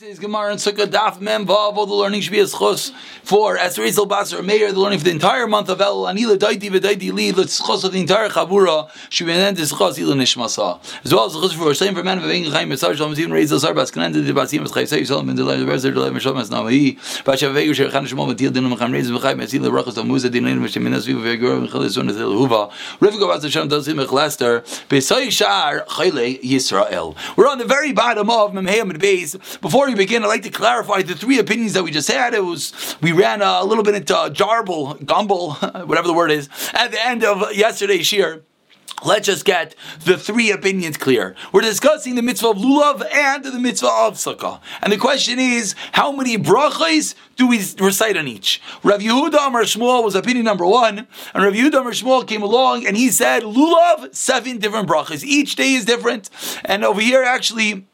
Gemara and Sukkah Daf Mem Vav. All the learning should be as chus for Esreisel Basar Meir. The learning for the entire month of El Anila Daiti Li. The chus of the entire Chavura should be chus Ila Nishmasa. As well as the chus for same for of Chaim Mesar Shalom Zar Bas Kanan Basim Shalom Delay Mishom Mas Namahi. Vegu Dinam V'Gur V'Chal Zon Zel Huva. Rivka. Besay Shar Chayle Yisrael. We're on the very bottom of Memheim and Beis. Before we begin, I'd like to clarify the three opinions that we just had. It was we ran a little bit into jarble, gumble, whatever the word is, at the end of yesterday's shir. Let's just get the three opinions clear. We're discussing the mitzvah of lulav and the mitzvah of sukkah. And the question is, how many brachas do we recite on each? Rav Yehuda Amar Shmuel was opinion number one, and Rav Yehuda Amar Shmuel came along and he said, lulav, seven different brachas. Each day is different. And over here, actually,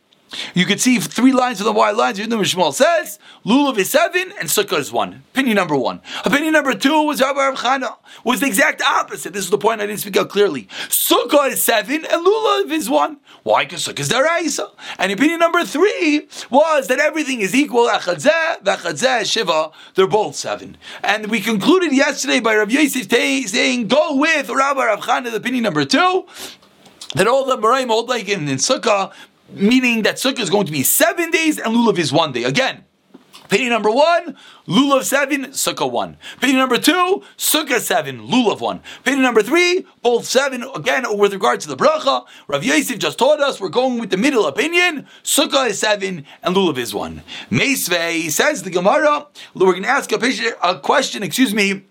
you could see three lines of the white lines. Even though Shmuel says lulav is seven and sukkah is one. Opinion number one. Opinion number two was Rabbi Rav Chana was the exact opposite. This is the point I didn't speak out clearly. Sukkah is seven and lulav is one. Why? Because sukkah is deraisa. And opinion number three was that everything is equal. Achadzeh, v'achadzeh, shiva. They're both seven. And we concluded yesterday by Rabbi Yosef saying, "Go with Rabbi Rav Chana." Opinion number two. That all the Maraim hold like in, in Sukkah, meaning that Sukkah is going to be seven days and Lulav is one day. Again, opinion number one, Lulav seven, Sukkah one. Opinion number two, Sukkah seven, Lulav one. Opinion number three, both seven. Again, with regard to the bracha, Rav Yosef just taught us we're going with the middle opinion. Sukkah is seven and Lulav is one. Meisvei says the Gemara. We're going to ask a, a question. Excuse me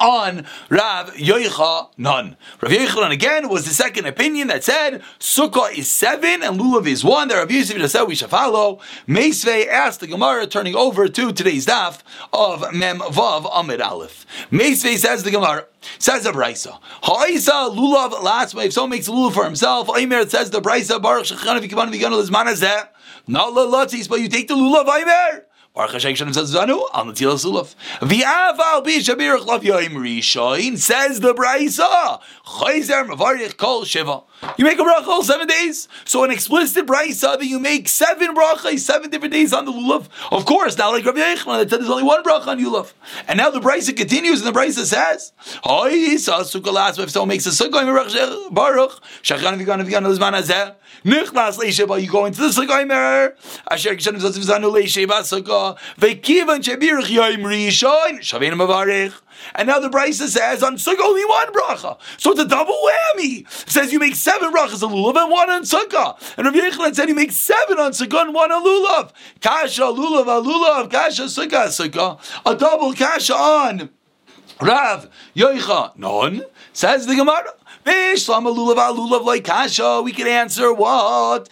on Rav Yochanan. Rav Yochanan again was the second opinion that said Sukkah is seven and Lulav is one. That Rav Yosef said we should follow. Meisvei asked the Gemara, turning over to today's daf of Mem Vav Amid Aleph. Meisvei says the Gemara. Says the Brisa. Ha'isa lulav last. If someone makes a lulav for himself, Aimer says the Brisa Baruch Shechana V'Kivan V'Ganu Lizman Hazeh. Not lalatzis, but you take the lulav Aimer. Baruch Hashem Shem Zanu al Natil Sulaf. V'aval bi Shabirach Lav Yoim Rishoin says the Brisa. Chayzer Mavarich Kol Shiva. You make a bracha all seven days. So an explicit brisa that you make seven brachas, seven different days on the lulav. Of course, not like Rabbi Yechman that said there's only one bracha on lulav. And now the brisa continues, and the brisa says, "Hoy sa sukkah If someone makes a sukkah, baruch shachan v'gan v'gan lizman hazeh nichnas leisheba. You go into the sukkah asher kishan v'zatzim zanu leisheba sukkah v'kivan shebirich yoim rishon shavin mavarich." And now the Brisa says on Sukkah only one bracha. So it's a double whammy. It says you make seven brachas on lulav and one on Sukkah. And Rabbi Yechanan said you make seven on Sukkah and one on lulav. Kasha lulav lulav kasha Sukkah Sukkah. A double kasha on Rav Yoicha. None. Says the Gemara. Lulav lulav kasha. We can answer what?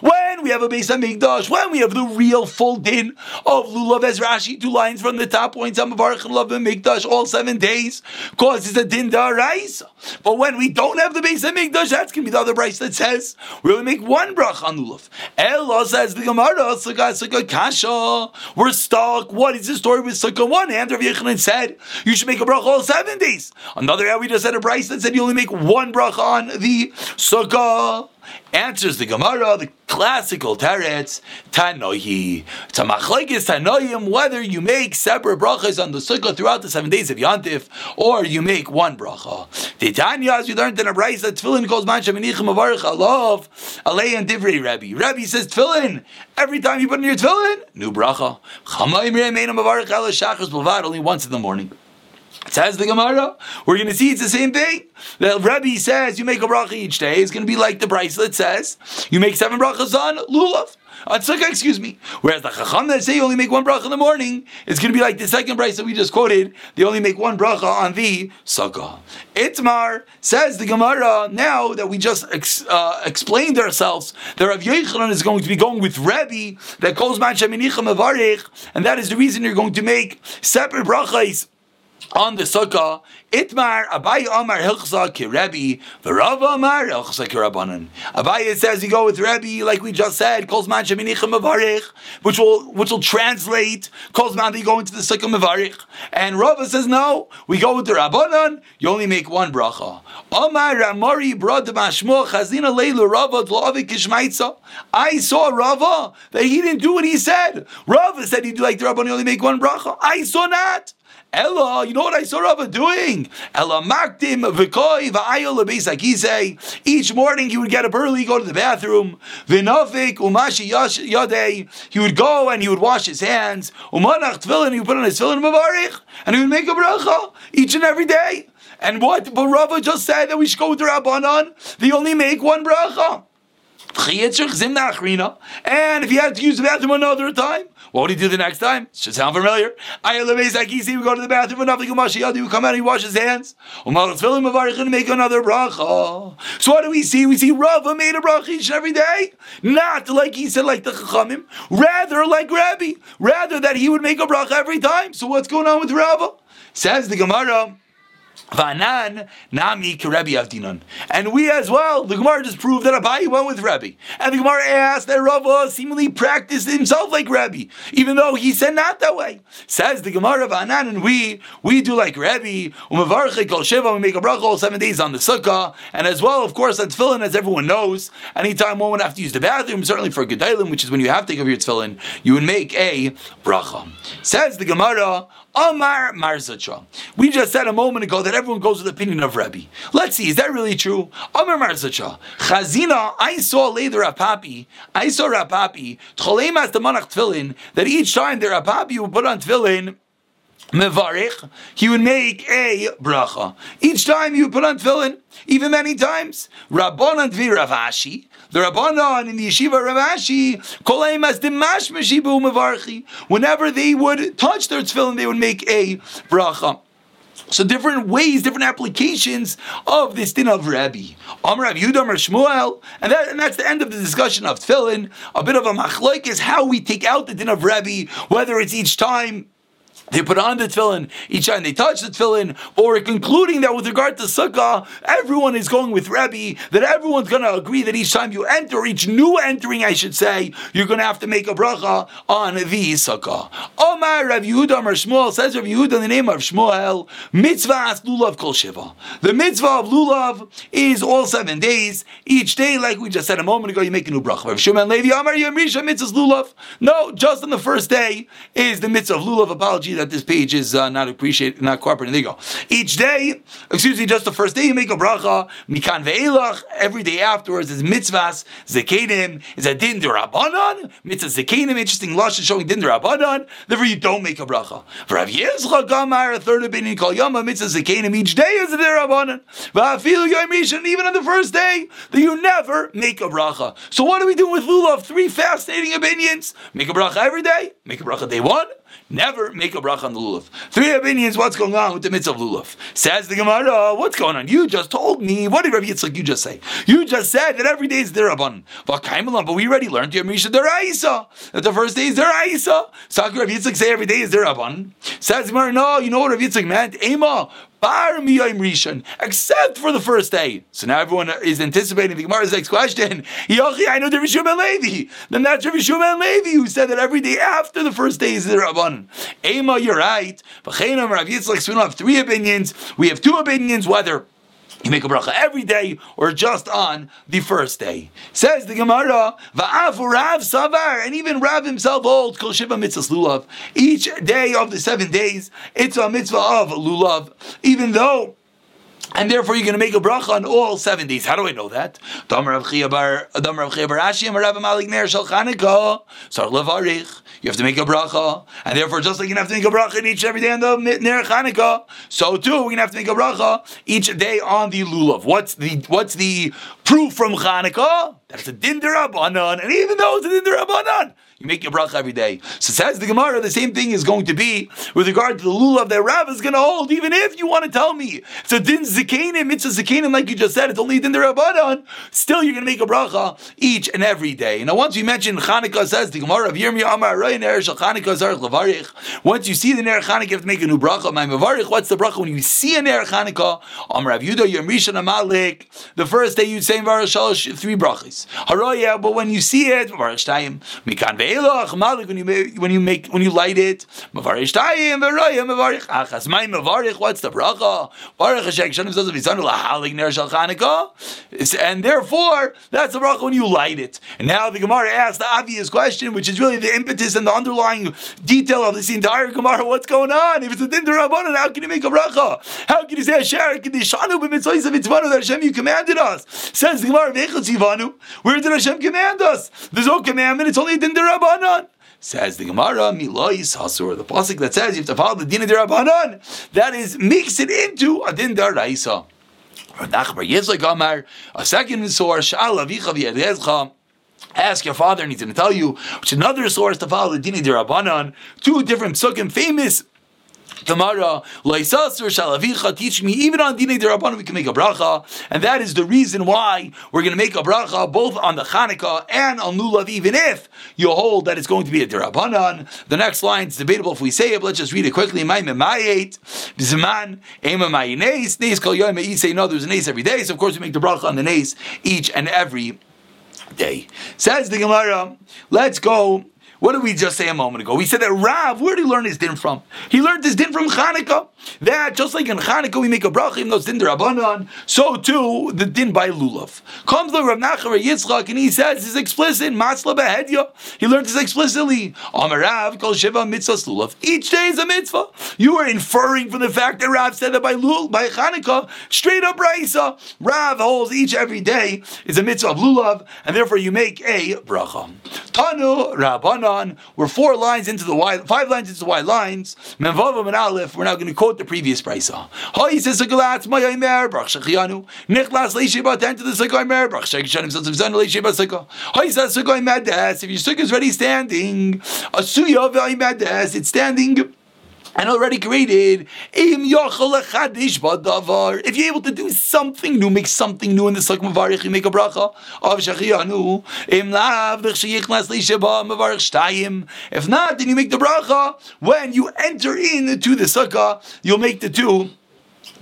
When we have a base of migdash, when we have the real full din of lulav as Rashi, two lines from the top points, Amavarach and love and migdash all seven days, causes a din da'araisa. But when we don't have the base of migdash, that's gonna be the other price that says we only make one brach on lulav. Ella says the Gemara, sukkah sukkah kasha. We're stuck. What is the story with sukkah? One hand, Rav said you should make a brach all seven days. Another hand, we just had a price that said you only make one brach on the sukkah. Answers the Gemara, the classical teretz, Tanohi. A Tanoim, whether you make separate brachas on the sukkah throughout the seven days of Yantif, or you make one bracha. The Tanya, as we learned in a brayz, that tefillin calls man sheminichim avarich alav, alei and divrei Rebbe. Rebbe says tefillin, every time you put in your tefillin, new bracha. Chamayim re'meinam avarich ala only once in the morning. Says the Gemara, we're going to see it's the same thing. The Rebbe says you make a bracha each day. It's going to be like the bracelet says you make seven brachas on lulav. On sukkah, excuse me. Whereas the chacham that say you only make one bracha in the morning, it's going to be like the second bracha that we just quoted. They only make one bracha on the sukkah. Itmar says the Gemara. Now that we just ex, uh, explained ourselves, that Rav Yochanan is going to be going with Rebbe that calls man sheminicha mevarich, and that is the reason you're going to make separate brachas on the sukkah, Itmar Abaye Amar Hilchsa Kirebi V'Rava Amar Hilchsa Kirabanan. Abaye says you go with Rebbe, like we just said, Kol Zman Sheminichim Mavarich, which will which will translate Kol Zman that you go into the sukkah Mavarich. And Rava says no, we go with the Rabbanan. You only make one bracha. Amar Ramari Brad Mashmo Chazina Leilu Rava Dlavik Kishmaitza. I saw Rava that he didn't do what he said. Rava said he'd like the Rabbanan, only make one bracha. I saw not. Ella, you know what I saw Rava doing? Ella makdim v'koi v'ayol lebeis Each morning he would get up early, go to the bathroom. V'nofik umashi yadei. He would go and he would wash his hands. Umanach tefillin, he would put on his tefillin mavarich, and he would make a bracha each and every day. And what? But Rava just said that we should go with the Rabbanon. They only make one bracha. And if he had to use the bathroom another time, what would he do the next time? Should sound familiar. I we go to the bathroom and nothing we come out, he washes his hands. And make another bracha. So what do we see? We see Rava made a bracha each and every day. Not like he said, like the Chachamim, rather like Rabbi, rather that he would make a bracha every time. So what's going on with Rava? Says the Gemara. Vanan nami Rebbe Avdinon. And we as well, the Gemara just proved that Abaye went with Rebbe. And the Gemara asked that Rava seemingly practiced himself like Rebbe, even though he said not that way. Says the Gemara Vanan, and we, we do like Rebbe, Umavarche Kol Shiva, we make a bracha all seven days on the Sukkah, and as well, of course, on Tefillin, as everyone knows, anytime one would have to use the bathroom, certainly for Gedalim, which is when you have to off your Tefillin, you would make a bracha. Says the Gemara, Amar Marzacha. We just said a moment ago that everyone goes with the opinion of Rebbe. Let's see, is that really true? Amar Marzacha. Chazina, I saw later Rav Papi, I saw Rav Papi, Tcholemas the Manach Tfilin, that each time the Rav Papi would put on Tfilin, Mevarich, he would make a bracha. Each time you put on tefillin, even many times. Rabbanan Dvi Rav Ashi, the Rabbanon in the Yeshiva Rav Ashi, as Dimash Meshibu Mevarchi. Whenever they would touch their tefillin, they would make a bracha. So different ways, different applications of this din of Rabbi. Amr Rav Yudam or Shmuel, and, that, and that's the end of the discussion of tefillin. A bit of a machloik is how we take out the din of Rabbi, whether it's each time they put on the tefillin each time they touch the tefillin, or concluding that with regard to sukkah, everyone is going with Rebbe, that everyone's going to agree that each time you enter, each new entering, I should say, you're going to have to make a bracha on the sukkah. Omar Rav Yehuda Amar Shmuel says Rav Yehuda in the name of Shmuel, mitzvah lulav kol shiva. The mitzvah of lulav is all seven days. Each day, like we just said a moment ago, you make a new bracha. Rav Shimon Levi Amar Yamrisha mitzvah lulav. No, just on the first day is the mitzvah of lulav. Apology that this page is uh, not appreciated, not cooperating. There you go. Each day, excuse me, just the first day you make a bracha, mikan ve'elach, every day afterwards is mitzvahs, zekenim, is a din derabanan, mitzvah zekenim, interesting lashon showing din derabanan, therefore you don't make a bracha. For Rav Yizchak Gamar, a third opinion, called Yama, mitzvah zekenim, each day is a derabanan, va'afilu yomishan, even on the first day, that you never make a bracha. So what do we do with lulav? Three fascinating opinions. Make a bracha every day, make a bracha day one, Never make a bracha on the lulav. Three opinions. What's going on with the mitzvah of lulav? Says the Gemara. What's going on? You just told me. What did Rabbi Yitzchak you just say? You just said that every day is derabban. But we already learned your misha deraisa that the first day is deraisa. So Rabbi Yitzchak say every day is derabban. Says the Gemara. No, you know what Rabbi Yitzchak meant. Ema bar miyayim rishon, except for the first day. So now everyone is anticipating the Gemara's next question. Yochi, I know Rabbi Shimon Levi. Then that's Rabbi Shimon Levi who said that every day after the first day is the Rabban. Ema, you're right. But Rav Yitzchak, we don't have three opinions. We have two opinions whether you make a bracha every day or just on the first day. Says the Gemara, Va'af Rav Savar, and even Rav himself holds Kol Shiva Mitzvahs Lulav. Each day of the seven days, it's a mitzvah of Lulav, even though and therefore you're going to make a bracha on all seven days. How do I know that? You have to make a bracha, and therefore, just like you have to make a bracha in each and every day on the Ner Chanukah, so too we're gonna have to make a bracha each day on the lulav. What's the what's the proof from Hanukkah that a din derabanan, and even though it's a din derabanan, you make your bracha every day. So says the Gemara, the same thing is going to be with regard to the lulav that Rav is going to hold. Even if you want to tell me it's a din zikanim, it's a zikanim like you just said, it's only a din derabanan. Still, you're going to make a bracha each and every day. Now, once you mention Hanukkah, says the Gemara of Yirmiyah Amar Levarich. Once you see the ner Hanukkah, you have to make a new bracha. My Mavarich, what's the bracha when you see a ner Hanukkah? Amar Rav Yudah Yom Rishon Amalik. The first day you say Varach Shalosh three brachas. Haroya, but when you see it, Varach Shtayim Mikan Ve'elach Malik when you when you make when you light it. Mavarich Shtayim Ve'roya Mavarich Achas. My Mavarich, what's the bracha? Baruch Hashem Shanim Zazav Yisanu Lahalik Ner Shal. And therefore, that's the bracha when you light it. And now the Gemara asks the obvious question, which is really the impetus and the underlying detail of this entire Gemara. What's going on? If it's a din rabbanon, how can you make a bracha? How can you say Asher Kedishanu b'mitzvahs of mitzvanu that Hashem you commanded us? Says the Gemara, Where did Hashem command us? There's no commandment. It's only a din rabbanon. Says the Gemara, Milois Hasur, the pasuk that says you have to follow the din rabbanon. That is makes it into a din daraisa. A second source, Ask your father, and he's going to tell you. Which another source to follow the Dini Dirabanan. Two different psukim, famous Gemara, Laisasur Shalavicha, teach me, even on Dinei Derabanan, we can make a bracha, and that is the reason why we're going to make a bracha both on the Chanukah and on Lulav, even if you hold that it's going to be a Derabanan. The next line is debatable if we say it, but let's just read it quickly. B'Zman, Ema Mayines, Nes Kol Yom, say no, there's a Nes every day, so of course we make the bracha on the Nes each and every day. Says the Gemara, let's go what did we just say a moment ago? We said that Rav, where did he learn his din from? He learned his din from Chanukah. That, just like in Chanukah we make a bracha, even though it's din Rabbanan, so too the din by Lulav. Comes the Rav Nachar Yitzchak and he says, it's explicit, Matzla Behedya. He learned this explicitly. Amarav, Kol Shiva Mitzvah Lulav. Each day is a mitzvah. You are inferring from the fact that Rav said that by Lulav, by Chanukah, straight up Raisa. Rav holds each every day is a mitzvah of Lulav, and therefore you make a bracha. Tanu Rabbanan We're four lines into the five lines into the wide lines. Menvavam and Aleph. We're now going to quote the previous brisa. Hoy says a galatz mayamer brach shechianu. Nichlas leishiba ten to the sekoymer brach shekishanim of zan leishiba seko. Hoy says sekoy If your sukkah is ready standing, a suya v'aymedes. It's standing and already created. If you're able to do something new, make something new in the Sukkah Mavarich, you make a bracha of Shachianu. If not, then you make the bracha when you enter into the Sukkah, you'll make the two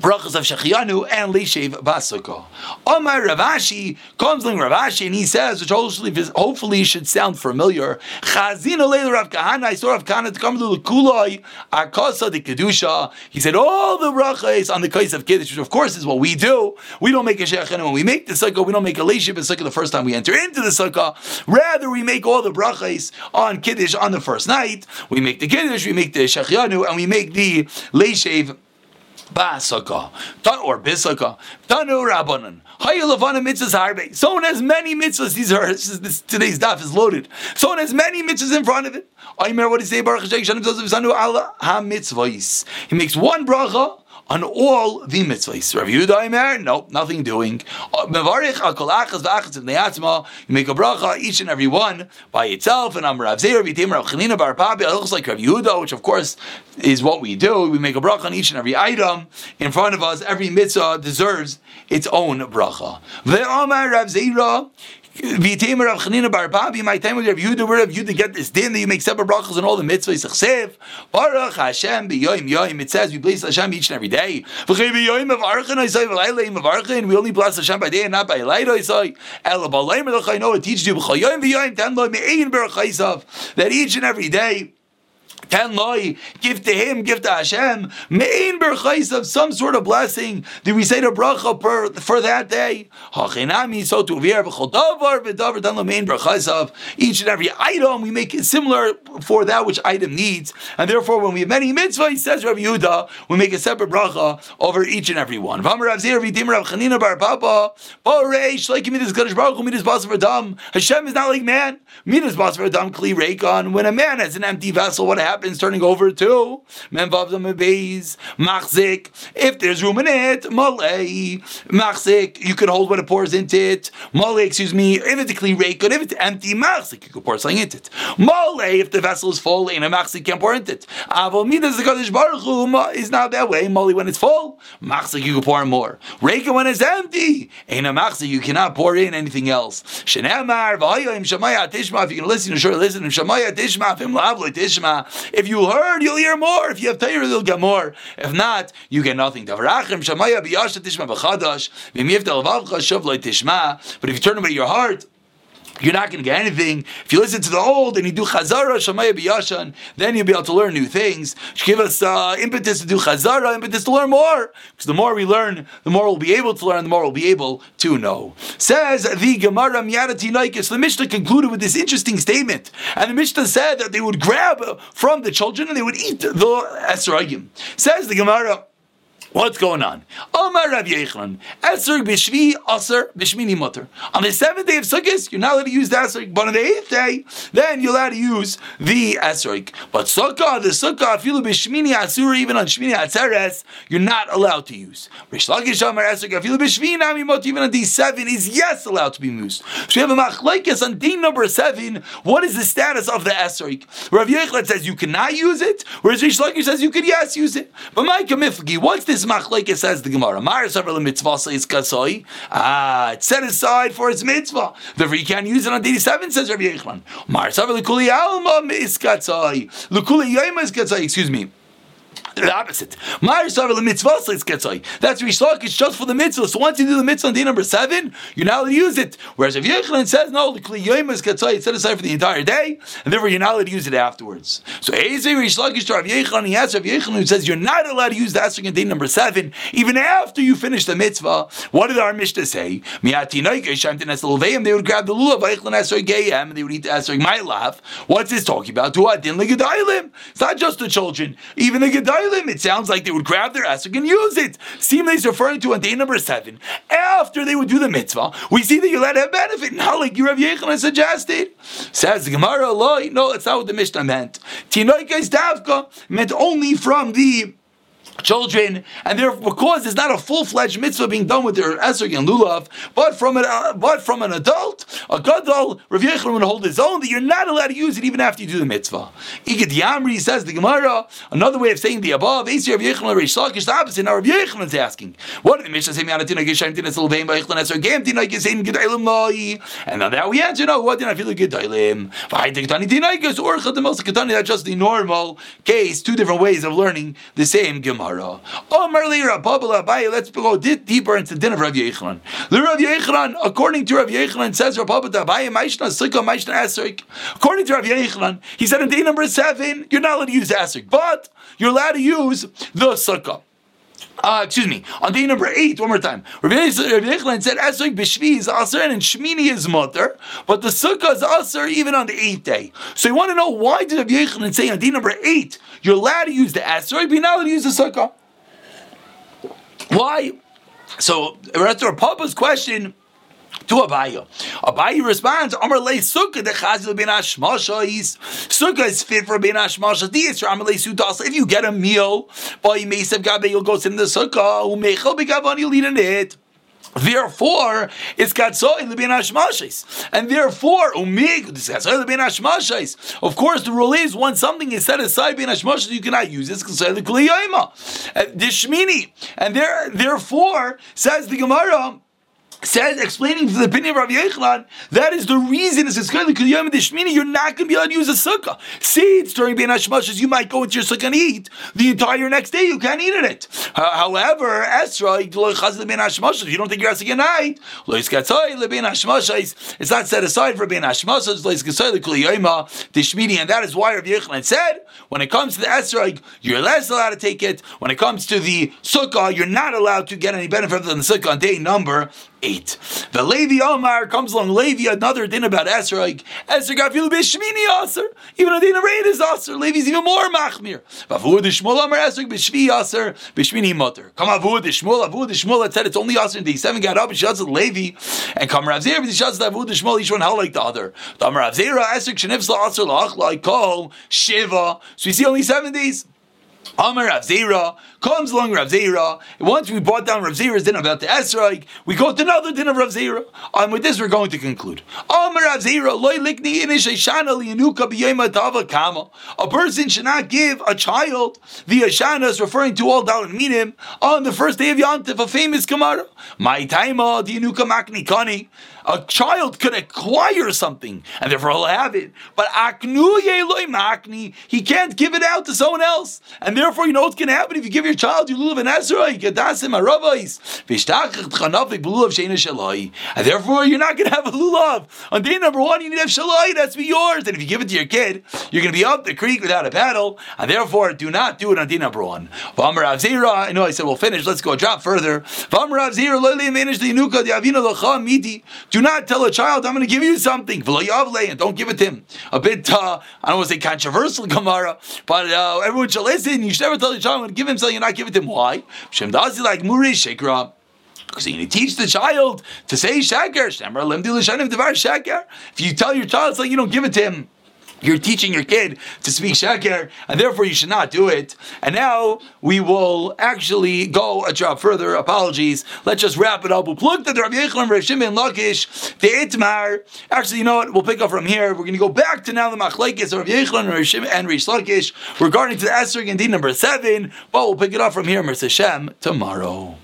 brachas of Shechianu and Lishev Basako. Omar Rav Ashi comes like Rav Ashi and he says, which hopefully, hopefully should sound familiar. Chazina Leila Rav Kahana, I saw Rav Kahana to come to the Kuloi, Akasa de Kedusha. He said all the brachas on the case of Kiddush, which of course is what we do. We don't make a Shechianu when we make the Sukkah, we don't make a Lishev Basako the first time we enter into the Sukkah. Rather, we make all the brachas on Kiddush on the first night. We make the Kiddush, we make the Shechianu, and we make the Lishev Basaka, or Bisaka, Tanu Rabbanan. Hayalavana mitzvahs harbe. Someone has many mitzvahs. These are this, this, today's daf is loaded. Someone has many mitzvahs in front of it. I remember what he say Baruch Hashem ha mitzvahs. He makes one bracha on all the mitzvahs. Rav Yehuda Imer, no, nothing doing. Uh, Mevarich al kolachas v'achas neyatzma. You make a bracha each and every one by itself. And I'm Rav Zeir v'tim Rav Chanina bar Papi. It looks like Rav Yehuda, which of course is what we do. We make a bracha on each and every item in front of us. Every mitzvah deserves its own bracha. Ve'amar Rav Zeira. V'yiteimer Rav Chanina Bar Papi, my time with Rav Yehuda, where Rav Yehuda get this din that you make separate brachas and all the mitzvahs. Chsev, Baruch Hashem b'yoyim yoyim. It says we bless Hashem each and every day. V'chei b'yoyim of Archin, I say v'layleim of Archin. We only bless Hashem by day and not by night. I say El I know it teaches you b'chayoyim v'yoyim ten loy me'ein berachaisav that each and every day Ten loy, give to him, give to Hashem. Main berchais of some sort of blessing. Do we say the bracha per, for that day? Hachinami so to vier b'chodavar v'davar dan main berchais of each and every item we make it similar for that which item needs, and therefore when we have many mitzvah, he says Rav Yehuda, we make a separate bracha over each and every one. V'amar Rav Zir v'dim Rav Chanina bar Papa, Boreish like midas Kadosh Baruch Hu midas Basar. Hashem is not like man. Midas Basar Adam kli reikon. When a man has an empty vessel, what happens? turning over to machzik. If there's room in it, malay machzik, you could hold what it pours into it. Malay, excuse me, if it's a clean rake, if it's empty machzik, you could pour something into it. Malay, if the vessel is full, in a machzik can't pour into it. Aval midas the Kaddish Baruch Hu is not that way. Malay when it's full, machzik you can pour more. Rake when it's empty, in a machzik you cannot pour in anything else. Shenemar v'ayim shamaya tishma. If you can listen, to sure listen. Shamaya tishma. If you heard, you'll hear more. If you have Torah, you'll get more. If not, you get nothing. But if you turn away your heart, you're not going to get anything. If you listen to the old and you do Chazara, Shamaya Biyashan, then you'll be able to learn new things. Give us uh, impetus to do Chazara, impetus to learn more. Because the more we learn, the more we'll be able to learn, the more we'll be able to know. Says the Gemara Miyadati Naikis. The Mishnah concluded with this interesting statement. And the Mishnah said that they would grab from the children and they would eat the Esragim. Says the Gemara. What's going on? Omar Rav Yechon, Esrog b'shvi aser b'shmini mutter. On the seventh day of Sukkot, you're not allowed to use the Esrog, but on the eighth day, then you're allowed to use the Esrog. But Sukkah, the Sukkah, filu b'shmini asur, even on Shmini Atzeres, you're not allowed to use. Rish Omar Esrog, filu b'shvi nami mutter, even on day seven, is yes allowed to be used. So we have a machlekes on day number seven. What is the status of the Esrog? Rav Yechon says you cannot use it, whereas Rish says you could yes use it. But my kamifgi, what's this machlekes says the Gemara. Mar several mitzvah says kasoi. Ah, it's set aside for its mitzvah. Therefore, you can't use it on day seven. Says Rabbi Yechlan. Mar several lekuli alma is katzoi. Lekuli yoma is katzoi. Excuse me the opposite. That's Rish Lakish just for the mitzvah. So once you do the mitzvah on day number seven, you're not allowed to use it. Whereas if Yechlan says no, is Katzai, set aside for the entire day, and therefore you're not allowed to use it afterwards. So Eze Rish Lakish to Rav Yechlan, he asks Rav Yechlan who says you're not allowed to use the Esrog on day number seven, even after you finish the mitzvah. What did our Mishnah say? They would grab the lulav, and they would eat the My laugh. What's this talking about? It's not just the children, even the Gedalim it sounds like they would grab their esrog and use it. Seemingly is referring to on day number seven, after they would do the mitzvah, we see that you let have benefit, not like you Rav Yechon suggested. Says the Gemara, no, that's not what the Mishnah meant. Tinoika davka meant only from the children, and therefore, because it's not a full fledged mitzvah being done with their esrog and lulav, but from an uh, but from an adult, a gadol, Rav Yechon would hold his own that you're not allowed to use it even after you do the mitzvah. Igad Yamri says the Gemara, another way of saying the above, Esi Rav Yechon Reish Lakish, the opposite. Now Rav Yechon is asking, what did the Mishnah say? And on that we answer, no, what did I feel like gedalim? That's just the normal case, two different ways of learning the same Gemara. Gemara. Let's go deeper into the din of Rav Yechlan. The Rav according to Rav Yechlan, says According to Rav Yechlan, he said in day number seven, you're not allowed to use asrik, but you're allowed to use the sukkah. Uh, excuse me, on day number eight, one more time. Rabbi Yechlan said, Esrik b'shvi is aser and shmini is mutter, but the sukkah is aser even on the eighth day. So you want to know why did Rabbi Yechlan say on day number eight, you're allowed to use the esrog, but not allowed to use the sukkah? Why? So, to Papa's question, to Abaye. Abaye responds, Amar le sukkah the chazil bin hashmasha is sukkah is fit for bin hashmasha. The answer Amar le sudas. If you get a meal, by mesav gabe, you'll go in the sukkah. Umechel begavan, you'll eat in it. Therefore, it's katzoy lebin hashmashis, and therefore umig katzoy lebin hashmashis. Of course, the rule is once something is set aside bin hashmashis, you cannot use it. It's katzoy lekuliyayma, dishmini, and there, therefore says the Gemara says, explaining the opinion of Rabbi Yechlan, that is the reason it's because you're not going to be able to use a sukkah. See, it's during Bein Hashmashas, you might go into your sukkah and eat. The entire next day, you can't eat in it. Uh, however, Esra, if you don't think you're asking a night, it's not set aside for Bein Hashmashas, and that is why Rabbi Yechlan said, when it comes to the Esra, you're less allowed to take it. When it comes to the sukkah, you're not allowed to get any benefit from the sukkah on day number eight. The Levi Omar comes along. Levi another din about Esther. Like Esther got feel b'shmini aser. Even a din of rain is aser. Levi's even more machmir. The Shmuel Omar Esther b'shvi aser b'shmini mutter. Come the Shmuel. The Shmuel that said it's only aser day seven. Got up and shuts the Levi and come Rav Zera. He the avur the Shmuel. Each one held like the other. The Rav Zera Esther shenifsla aser lach like kol shiva. So we see only seven days. Amar Rav Zera comes along Rav Zera. Once we brought down Rav Zera's din about the Esraik, we go to another din of Rav Zera. And with this, we're going to conclude. Amar Rav Zera loy likni kama. A person should not give a child the Ashanas, referring to all down minim, on the first day of Yantif, a famous Gemara. My taima the Yanuka makni kani. A child could acquire something, and therefore he'll have it. But aknu loy makni, he can't give it out to someone else. And therefore, you know what's going to happen if you give your child your lulav and Ezra, you get dasim aravais, and therefore you're not going to have a lulav. On day number one, you need to have shalai, that's be yours. And if you give it to your kid, you're going to be up the creek without a paddle, and therefore do not do it on day number one. I know I said we'll finish, let's go a drop further. Do not tell a child, I'm going to give you something, and don't give it to him. A bit, uh, I don't want to say controversial Gemara, but uh, everyone should listen. You should never tell your child, to give him something, you're not give it to him. Why? Shem does like Muri Shekra. Because you need to teach the child to say shaker. If you tell your child, like you don't give it to him. You're teaching your kid to speak Sheker, and therefore you should not do it. And now we will actually go a drop further. Apologies. Let's just wrap it up. We'll plug the Rabbi Yechon, Rav Shimon, Lakish, the Itmar. Actually, you know what? We'll pick up from here. We're going to go back to now the Machlaikis, Rabbi Yechon, Rav Shimon, and Rish Lakish regarding to the Esther and Deed number seven. But we'll pick it up from here, Mersa Shem, tomorrow.